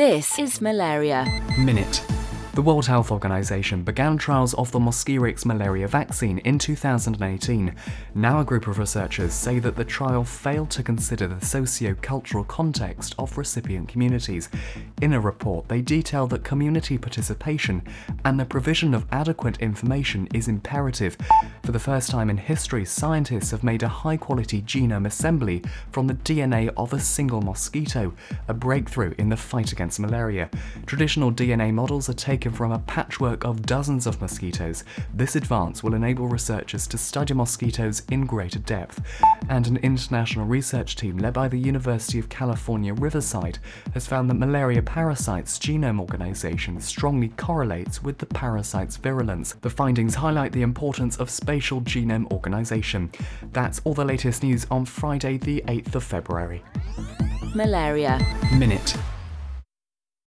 This is malaria. Minute. The World Health Organization began trials of the Mosquirix malaria vaccine in 2018. Now, a group of researchers say that the trial failed to consider the socio-cultural context of recipient communities. In a report, they detail that community participation and the provision of adequate information is imperative. For the first time in history, scientists have made a high-quality genome assembly from the DNA of a single mosquito, a breakthrough in the fight against malaria. Traditional DNA models are taken taken from a patchwork of dozens of mosquitoes. This advance will enable researchers to study mosquitoes in greater depth. And an international research team led by the University of California, Riverside has found that malaria parasites genome organization strongly correlates with the parasite's virulence. The findings highlight the importance of spatial genome organization. That's all the latest news on Friday, the 8th of February. Malaria. Minute.